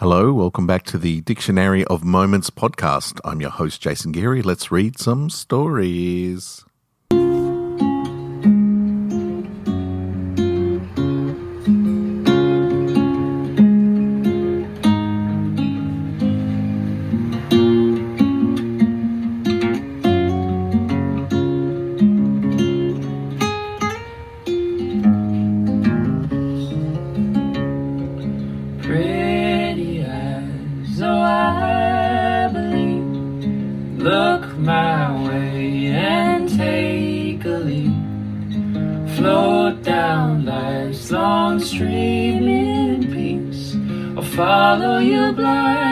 Hello, welcome back to the Dictionary of Moments podcast. I'm your host, Jason Geary. Let's read some stories. Pretty Look my way and take a leap. Float down life's long stream in peace. I'll follow you blindly,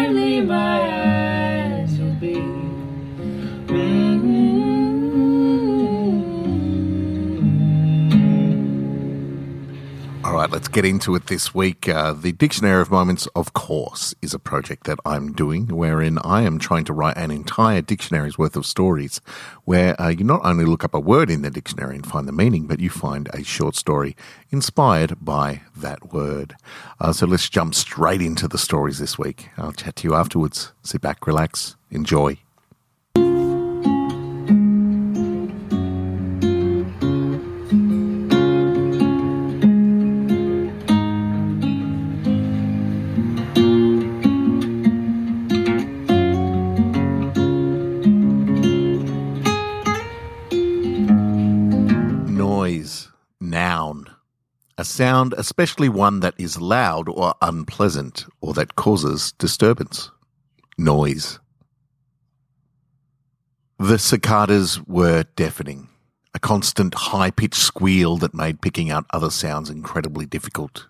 let's get into it this week. Uh, the Dictionary of Moments, of course, is a project that I'm doing wherein I am trying to write an entire dictionary's worth of stories where uh, you not only look up a word in the dictionary and find the meaning, but you find a short story inspired by that word. Uh, so let's jump straight into the stories this week. I'll chat to you afterwards. Sit back, relax, enjoy. Sound, especially one that is loud or unpleasant or that causes disturbance. Noise. The cicadas were deafening, a constant high pitched squeal that made picking out other sounds incredibly difficult.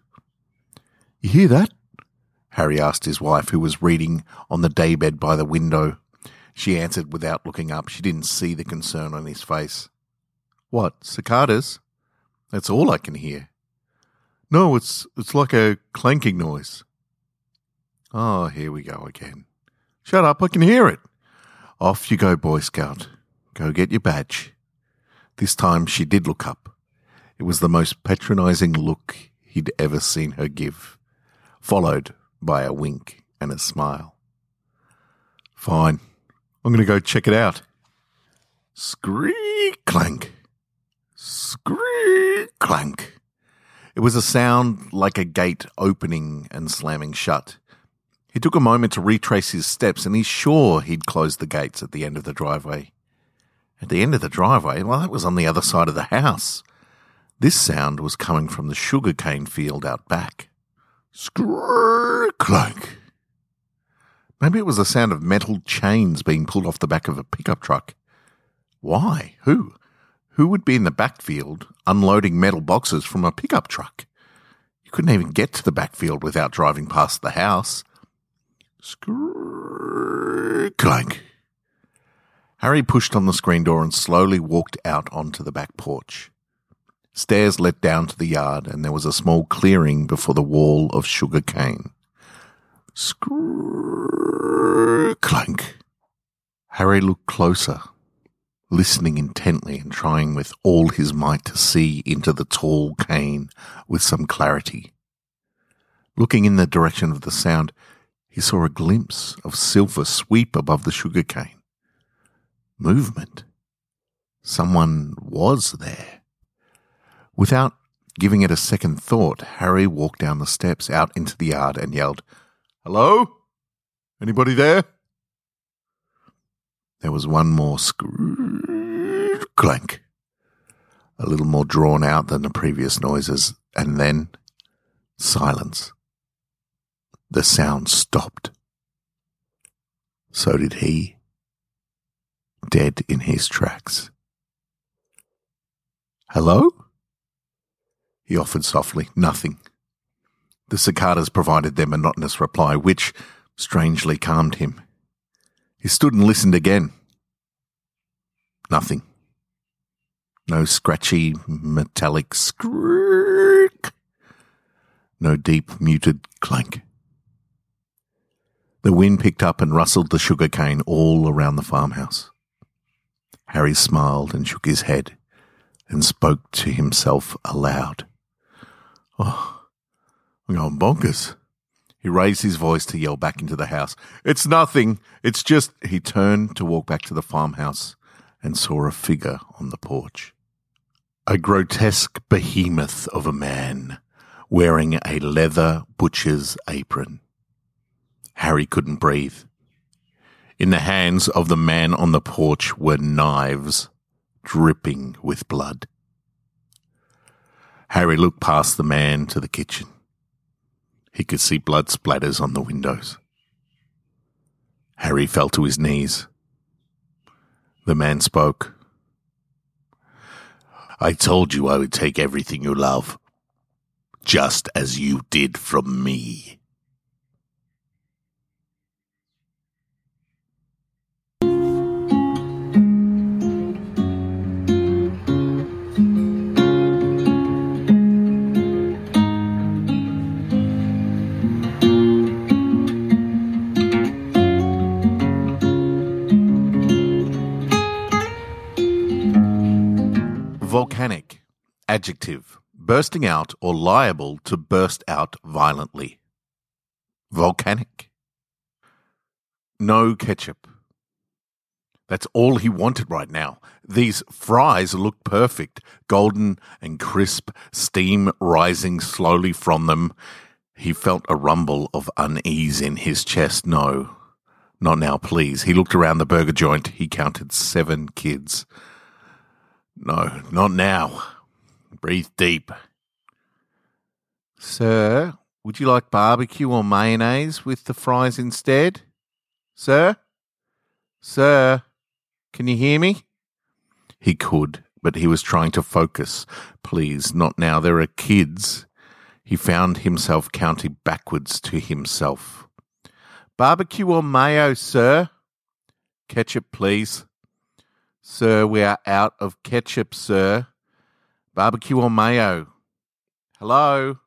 You hear that? Harry asked his wife, who was reading on the daybed by the window. She answered without looking up. She didn't see the concern on his face. What, cicadas? That's all I can hear. No, it's it's like a clanking noise. Oh, here we go again. Shut up, I can hear it. Off you go, Boy Scout. Go get your badge. This time she did look up. It was the most patronizing look he'd ever seen her give, followed by a wink and a smile. Fine. I'm going to go check it out. Screek clank. Screek clank. It was a sound like a gate opening and slamming shut. He took a moment to retrace his steps and he's sure he'd closed the gates at the end of the driveway. At the end of the driveway? Well, that was on the other side of the house. This sound was coming from the sugarcane field out back. Screek clank. Maybe it was the sound of metal chains being pulled off the back of a pickup truck. Why? Who? Who would be in the backfield unloading metal boxes from a pickup truck? You couldn't even get to the backfield without driving past the house. Screek clank. Harry pushed on the screen door and slowly walked out onto the back porch. Stairs led down to the yard, and there was a small clearing before the wall of sugar cane. Screek clank. Harry looked closer listening intently and trying with all his might to see into the tall cane with some clarity. Looking in the direction of the sound, he saw a glimpse of silver sweep above the sugar cane. Movement. Someone was there. Without giving it a second thought, Harry walked down the steps out into the yard and yelled, Hello? Anybody there? There was one more screech clank, a little more drawn out than the previous noises, and then silence. The sound stopped. So did he, dead in his tracks. Hello? He offered softly. Nothing. The cicadas provided their monotonous reply, which strangely calmed him. He stood and listened again. Nothing. No scratchy, metallic screek. No deep, muted clank. The wind picked up and rustled the sugar cane all around the farmhouse. Harry smiled and shook his head and spoke to himself aloud. Oh, I'm going bonkers. He raised his voice to yell back into the house. It's nothing. It's just. He turned to walk back to the farmhouse and saw a figure on the porch. A grotesque behemoth of a man wearing a leather butcher's apron. Harry couldn't breathe. In the hands of the man on the porch were knives dripping with blood. Harry looked past the man to the kitchen. He could see blood splatters on the windows. Harry fell to his knees. The man spoke. I told you I would take everything you love, just as you did from me. Adjective. Bursting out or liable to burst out violently. Volcanic. No ketchup. That's all he wanted right now. These fries looked perfect, golden and crisp, steam rising slowly from them. He felt a rumble of unease in his chest. No, not now, please. He looked around the burger joint. He counted seven kids. No, not now. Breathe deep. Sir, would you like barbecue or mayonnaise with the fries instead? Sir? Sir? Can you hear me? He could, but he was trying to focus. Please, not now. There are kids. He found himself counting backwards to himself. Barbecue or mayo, sir? Ketchup, please. Sir, we are out of ketchup, sir. Barbecue or mayo? Hello?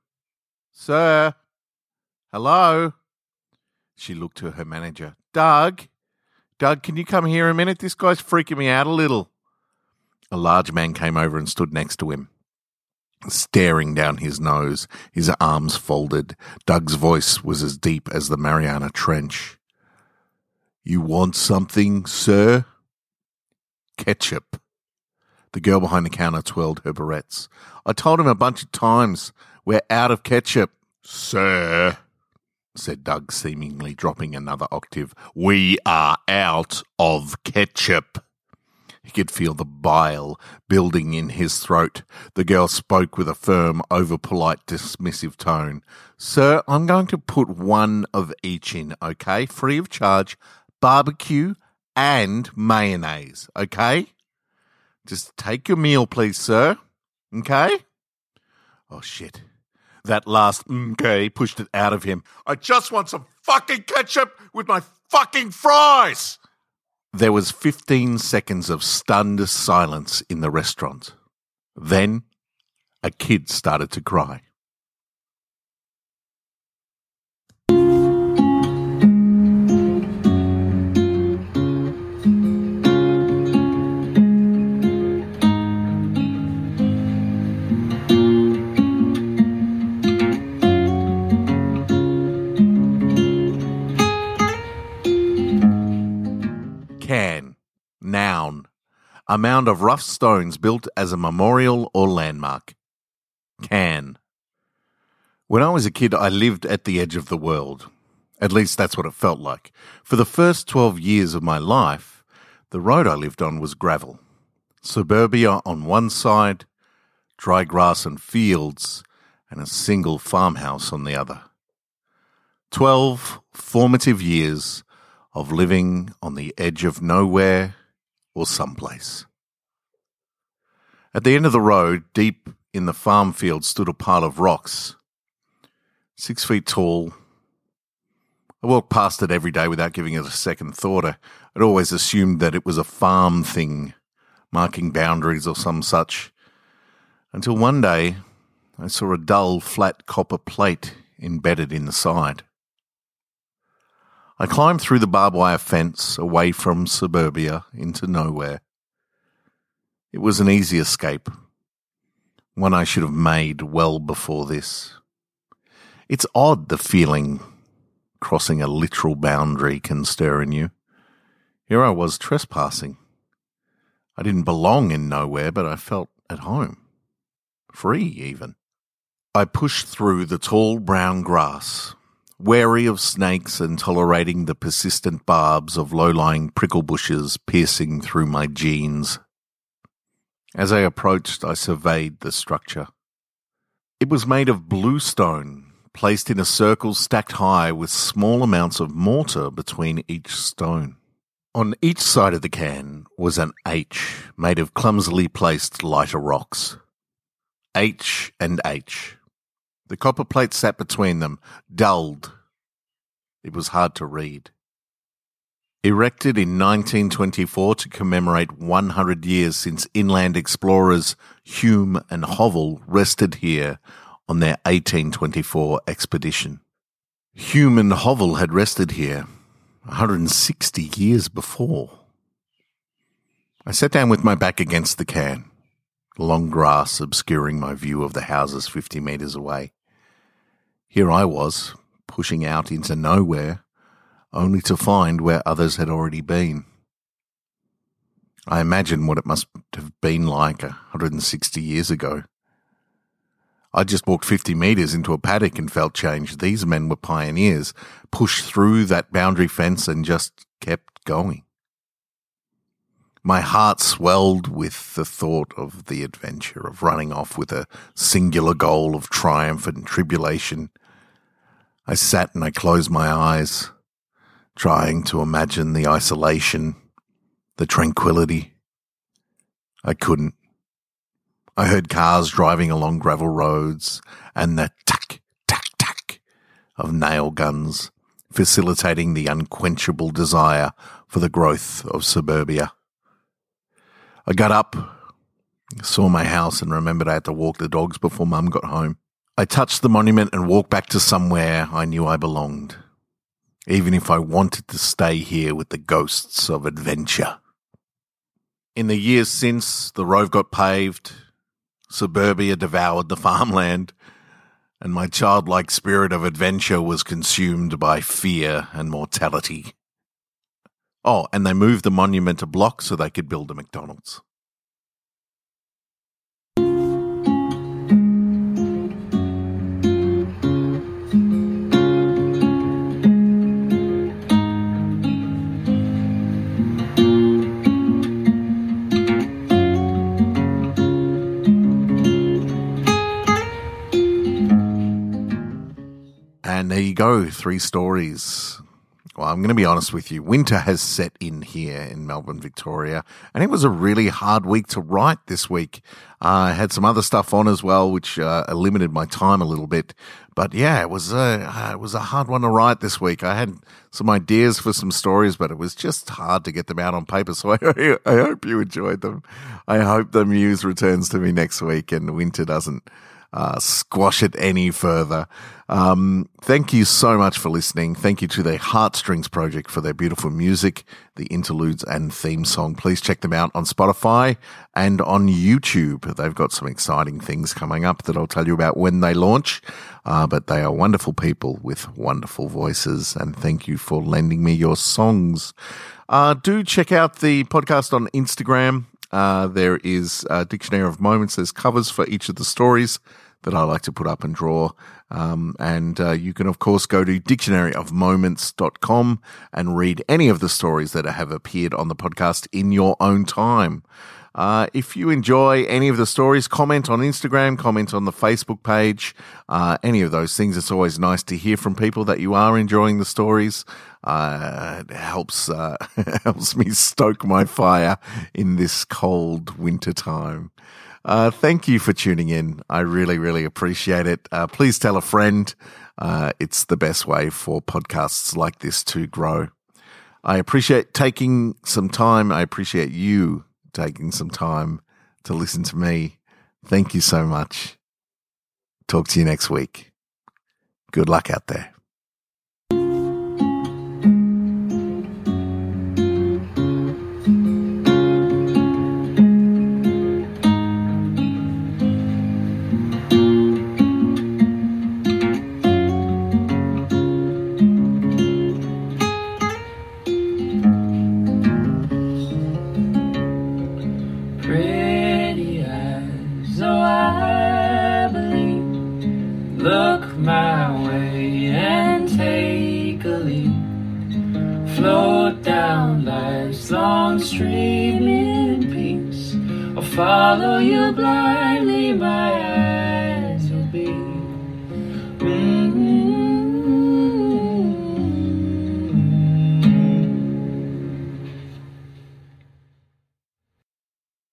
Sir? Hello? She looked to her manager. Doug? Doug, can you come here a minute? This guy's freaking me out a little. A large man came over and stood next to him, staring down his nose, his arms folded. Doug's voice was as deep as the Mariana Trench. You want something, sir? Ketchup. The girl behind the counter twirled her barrettes. I told him a bunch of times, we're out of ketchup. Sir, said Doug, seemingly dropping another octave, we are out of ketchup. He could feel the bile building in his throat. The girl spoke with a firm, over polite, dismissive tone. Sir, I'm going to put one of each in, okay? Free of charge. Barbecue and mayonnaise, okay? Just take your meal, please, sir. Okay? Oh, shit. That last okay pushed it out of him. I just want some fucking ketchup with my fucking fries. There was 15 seconds of stunned silence in the restaurant. Then a kid started to cry. Cairn. Noun. A mound of rough stones built as a memorial or landmark. Cairn. When I was a kid, I lived at the edge of the world. At least that's what it felt like. For the first 12 years of my life, the road I lived on was gravel. Suburbia on one side, dry grass and fields, and a single farmhouse on the other. Twelve formative years of living on the edge of nowhere or someplace. At the end of the road, deep in the farm field, stood a pile of rocks, six feet tall. I walked past it every day without giving it a second thought. I- I'd always assumed that it was a farm thing, marking boundaries or some such, until one day I saw a dull, flat copper plate embedded in the side. I climbed through the barbed wire fence away from suburbia into nowhere. It was an easy escape, one I should have made well before this. It's odd the feeling crossing a literal boundary can stir in you. Here I was trespassing. I didn't belong in nowhere, but I felt at home. Free, even. I pushed through the tall brown grass, wary of snakes and tolerating the persistent barbs of low lying prickle bushes piercing through my jeans. As I approached, I surveyed the structure. It was made of bluestone, placed in a circle stacked high with small amounts of mortar between each stone. On each side of the cairn was an H made of clumsily placed lighter rocks. H and H. The copper plate sat between them, dulled. It was hard to read. Erected in 1924 to commemorate 100 years since inland explorers Hume and Hovell rested here on their 1824 expedition. Hume and Hovell had rested here 160 years before. I sat down with my back against the cairn, long grass obscuring my view of the houses 50 metres away. Here I was, pushing out into nowhere only to find where others had already been. I imagine what it must have been like 160 years ago. I just walked 50 metres into a paddock and felt changed. These men were pioneers, pushed through that boundary fence and just kept going. My heart swelled with the thought of the adventure of running off with a singular goal of triumph and tribulation. I sat and I closed my eyes trying to imagine the isolation, the tranquility. I couldn't. I heard cars driving along gravel roads and the tack, tack, tack of nail guns, facilitating the unquenchable desire for the growth of suburbia. I got up, saw my house, and remembered I had to walk the dogs before Mum got home. I touched the monument and walked back to somewhere I knew I belonged even if I wanted to stay here with the ghosts of adventure. In the years since, the road got paved, suburbia devoured the farmland, and my childlike spirit of adventure was consumed by fear and mortality. Oh, and they moved the monument a block so they could build a McDonald's. And there you go, three stories. I'm going to be honest with you. Winter has set in here in Melbourne, Victoria, and it was a really hard week to write this week. Uh, I had some other stuff on as well, which uh, limited my time a little bit. But yeah, it was a uh, it was a hard one to write this week. I had some ideas for some stories, but it was just hard to get them out on paper. So I, I hope you enjoyed them. I hope the muse returns to me next week, and winter doesn't uh, squash it any further. Um, thank you so much for listening. Thank you to the Heartstrings Project for their beautiful music, the interludes and theme song. Please check them out on Spotify and on YouTube. They've got some exciting things coming up that I'll tell you about when they launch. Uh, but they are wonderful people with wonderful voices. And thank you for lending me your songs. Uh, do check out the podcast on Instagram. Uh, there is a dictionary of moments. There's covers for each of the stories that I like to put up and draw. Um, and uh, you can, of course, go to dictionaryofmoments.com and read any of the stories that have appeared on the podcast in your own time. Uh, if you enjoy any of the stories, comment on Instagram, comment on the Facebook page, uh, any of those things. It's always nice to hear from people that you are enjoying the stories. Uh, it helps uh, helps me stoke my fire in this cold winter time. Uh, thank you for tuning in. I really, really appreciate it. Uh, please tell a friend. Uh, it's the best way for podcasts like this to grow. I appreciate taking some time. I appreciate you taking some time to listen to me. Thank you so much. Talk to you next week. Good luck out there. Stream